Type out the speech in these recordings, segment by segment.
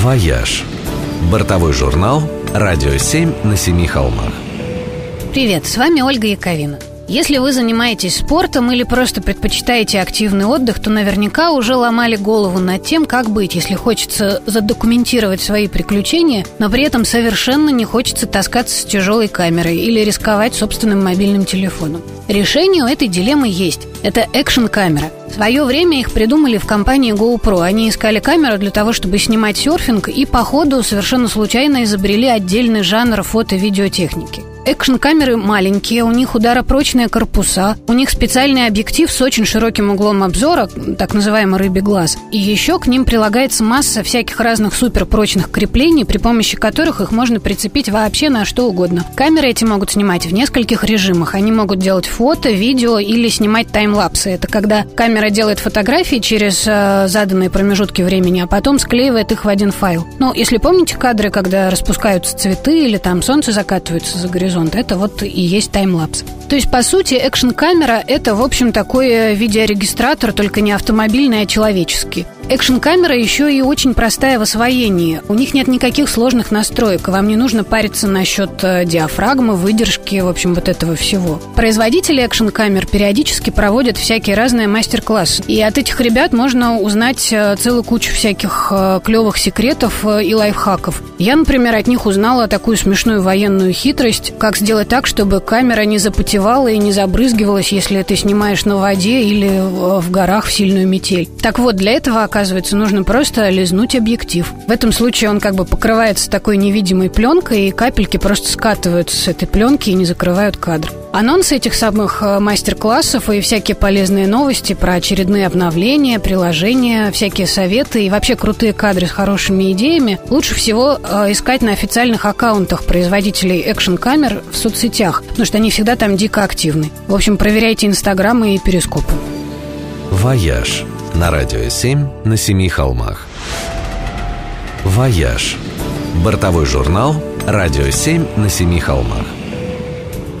«Вояж». Бортовой журнал «Радио 7 на семи холмах». Привет, с вами Ольга Яковина. Если вы занимаетесь спортом или просто предпочитаете активный отдых, то наверняка уже ломали голову над тем, как быть, если хочется задокументировать свои приключения, но при этом совершенно не хочется таскаться с тяжелой камерой или рисковать собственным мобильным телефоном. Решение у этой дилеммы есть. Это экшн-камера. В свое время их придумали в компании GoPro. Они искали камеру для того, чтобы снимать серфинг, и по ходу совершенно случайно изобрели отдельный жанр фото-видеотехники. Экшн-камеры маленькие, у них ударопрочные корпуса, у них специальный объектив с очень широким углом обзора, так называемый рыбий глаз. И еще к ним прилагается масса всяких разных суперпрочных креплений, при помощи которых их можно прицепить вообще на что угодно. Камеры эти могут снимать в нескольких режимах. Они могут делать фото, видео или снимать таймлапсы. Это когда камера делает фотографии через э, заданные промежутки времени, а потом склеивает их в один файл. Ну, если помните кадры, когда распускаются цветы или там солнце закатывается за горизонт, горизонт. Это вот и есть таймлапс. То есть, по сути, экшн-камера – это, в общем, такой видеорегистратор, только не автомобильный, а человеческий. Экшн-камера еще и очень простая в освоении. У них нет никаких сложных настроек. Вам не нужно париться насчет э, диафрагмы, выдержки, в общем, вот этого всего. Производители экшн-камер периодически проводят всякие разные мастер-классы. И от этих ребят можно узнать э, целую кучу всяких э, клевых секретов и лайфхаков. Я, например, от них узнала такую смешную военную хитрость, как сделать так, чтобы камера не запотевала и не забрызгивалась, если ты снимаешь на воде или в горах в сильную метель. Так вот, для этого, оказывается, нужно просто лизнуть объектив. В этом случае он как бы покрывается такой невидимой пленкой, и капельки просто скатываются с этой пленки и не закрывают кадр. Анонсы этих самых э, мастер-классов и всякие полезные новости про очередные обновления, приложения, всякие советы и вообще крутые кадры с хорошими идеями лучше всего э, искать на официальных аккаунтах производителей экшн-камер в соцсетях, потому что они всегда там дико активны. В общем, проверяйте инстаграмы и перископы. «Вояж» на радио 7 на семи холмах. «Вояж» – бортовой журнал «Радио 7 на семи холмах».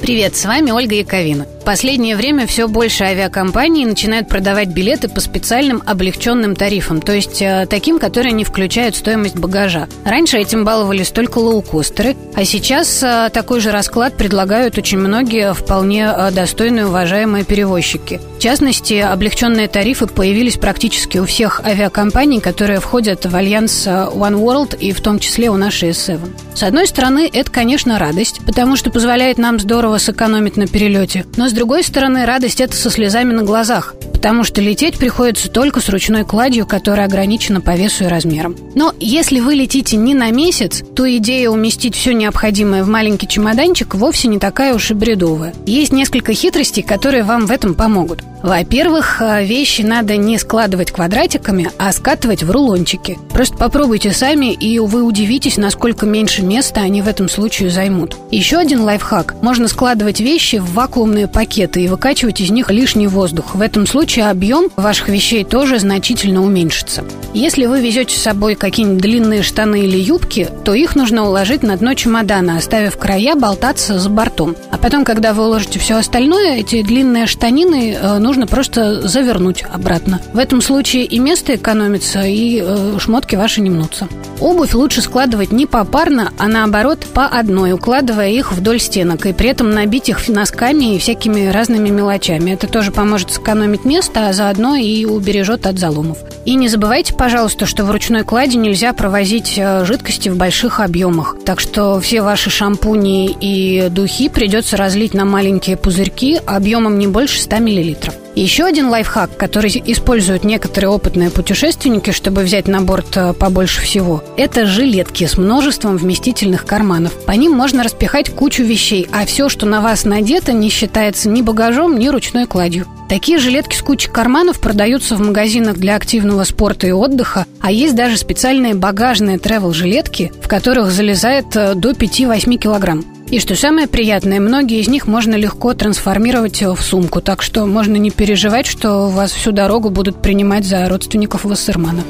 Привет, с вами Ольга Яковина. Последнее время все больше авиакомпаний начинают продавать билеты по специальным облегченным тарифам, то есть э, таким, которые не включают стоимость багажа. Раньше этим баловались только лоукостеры, а сейчас э, такой же расклад предлагают очень многие вполне э, достойные уважаемые перевозчики. В частности, облегченные тарифы появились практически у всех авиакомпаний, которые входят в альянс One World и в том числе у нашей S7. С одной стороны, это, конечно, радость, потому что позволяет нам здорово сэкономить на перелете, но с другой стороны, радость это со слезами на глазах, потому что лететь приходится только с ручной кладью, которая ограничена по весу и размерам. Но если вы летите не на месяц, то идея уместить все необходимое в маленький чемоданчик вовсе не такая уж и бредовая. Есть несколько хитростей, которые вам в этом помогут. Во-первых, э, вещи надо не складывать квадратиками, а скатывать в рулончики. Просто попробуйте сами, и вы удивитесь, насколько меньше места они в этом случае займут. Еще один лайфхак. Можно складывать вещи в вакуумные пакеты и выкачивать из них лишний воздух. В этом случае объем ваших вещей тоже значительно уменьшится. Если вы везете с собой какие-нибудь длинные штаны или юбки, то их нужно уложить на дно чемодана, оставив края болтаться за бортом. А потом, когда вы уложите все остальное, эти длинные штанины э, нужно просто завернуть обратно. В этом случае и место экономится, и э, шмотки ваши не мнутся. Обувь лучше складывать не попарно, а наоборот по одной, укладывая их вдоль стенок, и при этом набить их носками и всякими разными мелочами. Это тоже поможет сэкономить место, а заодно и убережет от заломов. И не забывайте, пожалуйста, что в ручной кладе нельзя провозить э, жидкости в больших объемах. Так что все ваши шампуни и духи придется разлить на маленькие пузырьки объемом не больше 100 миллилитров. Еще один лайфхак, который используют некоторые опытные путешественники, чтобы взять на борт э, побольше всего, это жилетки с множеством вместительных карманов. По ним можно распихать кучу вещей, а все, что на вас надето, не считается ни багажом, ни ручной кладью. Такие жилетки с кучей карманов продаются в магазинах для активного спорта и отдыха, а есть даже специальные багажные тревел-жилетки, в которых залезает э, до 5-8 килограмм. И что самое приятное, многие из них можно легко трансформировать в сумку, так что можно не переживать, что вас всю дорогу будут принимать за родственников Вассермана.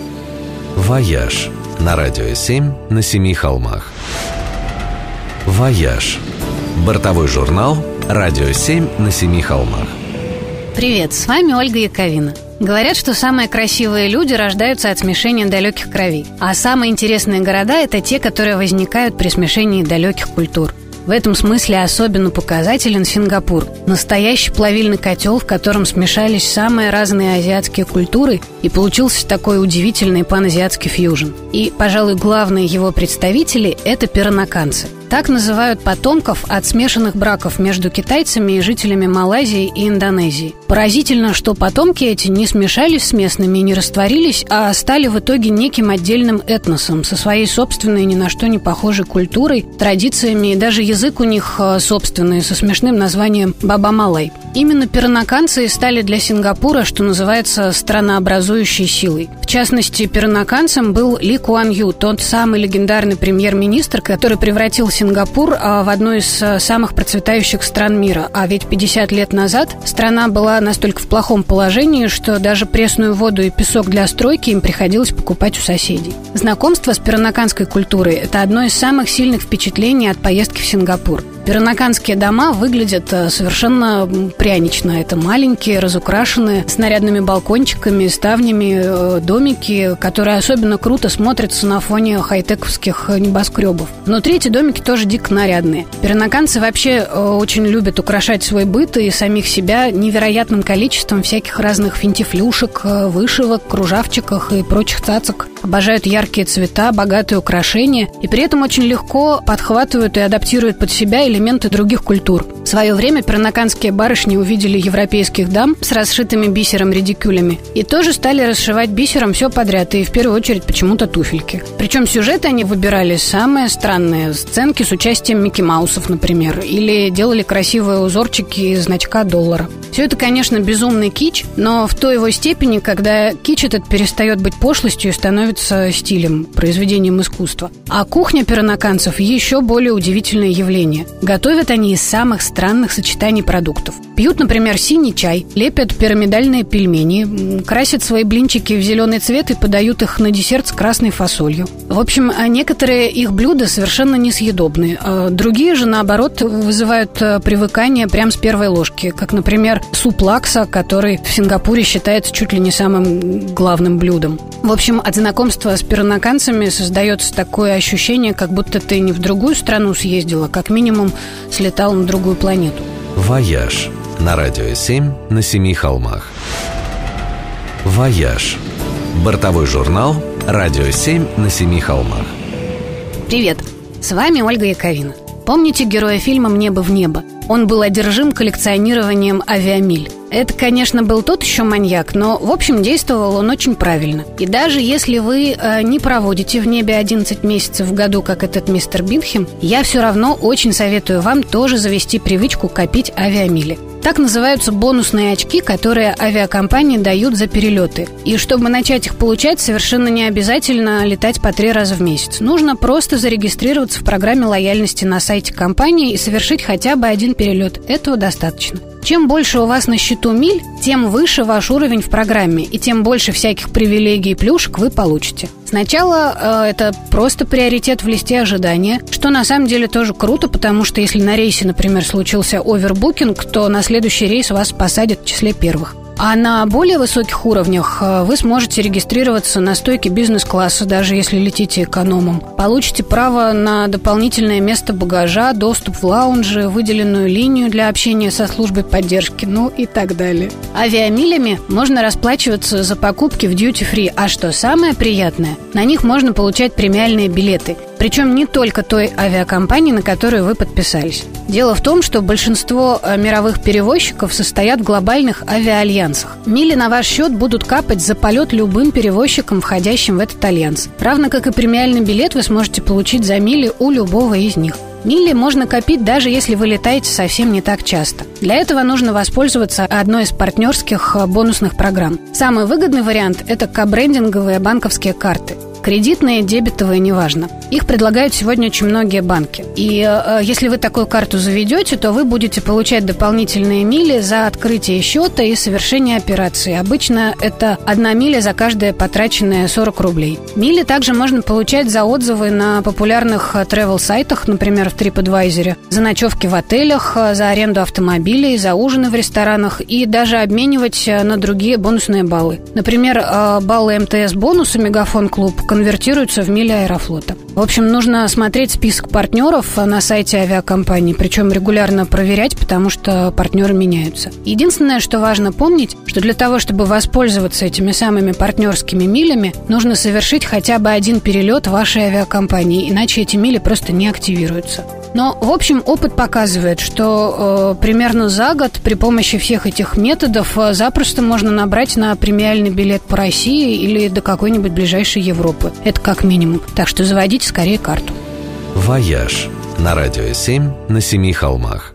«Вояж» на радио 7 на семи холмах. «Вояж» – бортовой журнал «Радио 7 на семи холмах». Привет, с вами Ольга Яковина. Говорят, что самые красивые люди рождаются от смешения далеких кровей, а самые интересные города – это те, которые возникают при смешении далеких культур. В этом смысле особенно показателен Сингапур. Настоящий плавильный котел, в котором смешались самые разные азиатские культуры, и получился такой удивительный паназиатский фьюжн. И, пожалуй, главные его представители – это перанаканцы – так называют потомков от смешанных браков между китайцами и жителями Малайзии и Индонезии. Поразительно, что потомки эти не смешались с местными и не растворились, а стали в итоге неким отдельным этносом со своей собственной ни на что не похожей культурой, традициями и даже язык у них э, собственный со смешным названием «Баба Малай». Именно пернаканцы стали для Сингапура, что называется, странообразующей силой. Частности, пернаканцем был Ли Куан Ю, тот самый легендарный премьер-министр, который превратил Сингапур а, в одну из а, самых процветающих стран мира. А ведь 50 лет назад страна была настолько в плохом положении, что даже пресную воду и песок для стройки им приходилось покупать у соседей. Знакомство с пернаканской культурой – это одно из самых сильных впечатлений от поездки в Сингапур. Пернаканские дома выглядят э, совершенно прянично. Это маленькие, разукрашенные, с нарядными балкончиками, ставнями э, домики, которые особенно круто смотрятся на фоне хай-тековских небоскребов. Внутри эти домики тоже дико нарядные. Пернаканцы вообще э, очень любят украшать свой быт и самих себя невероятным количеством всяких разных финтифлюшек, вышивок, кружавчиках и прочих цацок. Обожают яркие цвета, богатые украшения и при этом очень легко подхватывают и адаптируют под себя элементы других культур. В свое время пернаканские барышни увидели европейских дам с расшитыми бисером редикюлями и тоже стали расшивать бисером все подряд, и в первую очередь почему-то туфельки. Причем сюжеты они выбирали самые странные. Сценки с участием Микки Маусов, например, или делали красивые узорчики из значка доллара. Все это, конечно, безумный кич, но в той его степени, когда кич этот перестает быть пошлостью и становится стилем, произведением искусства. А кухня перонаканцев еще более удивительное явление. Готовят они из самых странных сочетаний продуктов. Пьют, например, синий чай, лепят пирамидальные пельмени, красят свои блинчики в зеленый цвет и подают их на десерт с красной фасолью. В общем, а некоторые их блюда совершенно несъедобные. А другие же, наоборот, вызывают э, привыкание прямо с первой ложки. Как, например, суп лакса, который в Сингапуре считается чуть ли не самым главным блюдом. В общем, от знакомства с пернаканцами создается такое ощущение, как будто ты не в другую страну съездила, как минимум слетал на другую планету. «Вояж» на Радио 7 на Семи холмах. «Вояж» – бортовой журнал «Радио 7 на Семи холмах». Привет, с вами Ольга Яковина. Помните героя фильма «Мне бы в небо»? Он был одержим коллекционированием авиамиль. Это, конечно, был тот еще маньяк, но, в общем, действовал он очень правильно. И даже если вы э, не проводите в небе 11 месяцев в году, как этот мистер Бинхем, я все равно очень советую вам тоже завести привычку копить авиамили. Так называются бонусные очки, которые авиакомпании дают за перелеты. И чтобы начать их получать, совершенно не обязательно летать по три раза в месяц. Нужно просто зарегистрироваться в программе лояльности на сайте компании и совершить хотя бы один перелет. Этого достаточно. Чем больше у вас на счету миль, тем выше ваш уровень в программе, и тем больше всяких привилегий и плюшек вы получите. Сначала э, это просто приоритет в листе ожидания, что на самом деле тоже круто, потому что если на рейсе, например, случился овербукинг, то на следующий рейс вас посадят в числе первых. А на более высоких уровнях э, вы сможете регистрироваться на стойке бизнес-класса, даже если летите экономом. Получите право на дополнительное место багажа, доступ в лаунжи, выделенную линию для общения со службой поддержки, ну и так далее. Авиамилями можно расплачиваться за покупки в duty-free, а что самое приятное, на них можно получать премиальные билеты – причем не только той авиакомпании, на которую вы подписались. Дело в том, что большинство э, мировых перевозчиков состоят в глобальных авиаальянсах. Мили на ваш счет будут капать за полет любым перевозчиком, входящим в этот альянс. Равно как и премиальный билет вы сможете получить за мили у любого из них. Мили можно копить даже если вы летаете совсем не так часто. Для этого нужно воспользоваться одной из партнерских э, бонусных программ. Самый выгодный вариант – это кабрендинговые банковские карты. Кредитные, дебетовые, неважно. Их предлагают сегодня очень многие банки. И э, если вы такую карту заведете, то вы будете получать дополнительные мили за открытие счета и совершение операции. Обычно это одна миля за каждое потраченное 40 рублей. Мили также можно получать за отзывы на популярных travel-сайтах, например, в TripAdvisor, за ночевки в отелях, за аренду автомобилей, за ужины в ресторанах и даже обменивать на другие бонусные баллы. Например, э, баллы МТС бонуса Мегафон Клуб конвертируются в мили Аэрофлота. В общем, нужно смотреть список партнеров на сайте авиакомпании, причем регулярно проверять, потому что партнеры меняются. Единственное, что важно помнить, что для того, чтобы воспользоваться этими самыми партнерскими милями, нужно совершить хотя бы один перелет вашей авиакомпании, иначе эти мили просто не активируются. Но, в общем, опыт показывает, что э, примерно за год при помощи всех этих методов э, запросто можно набрать на премиальный билет по России или до какой-нибудь ближайшей Европы. Это как минимум. Так что заводите скорее карту. «Вояж» на радио 7 на семи холмах.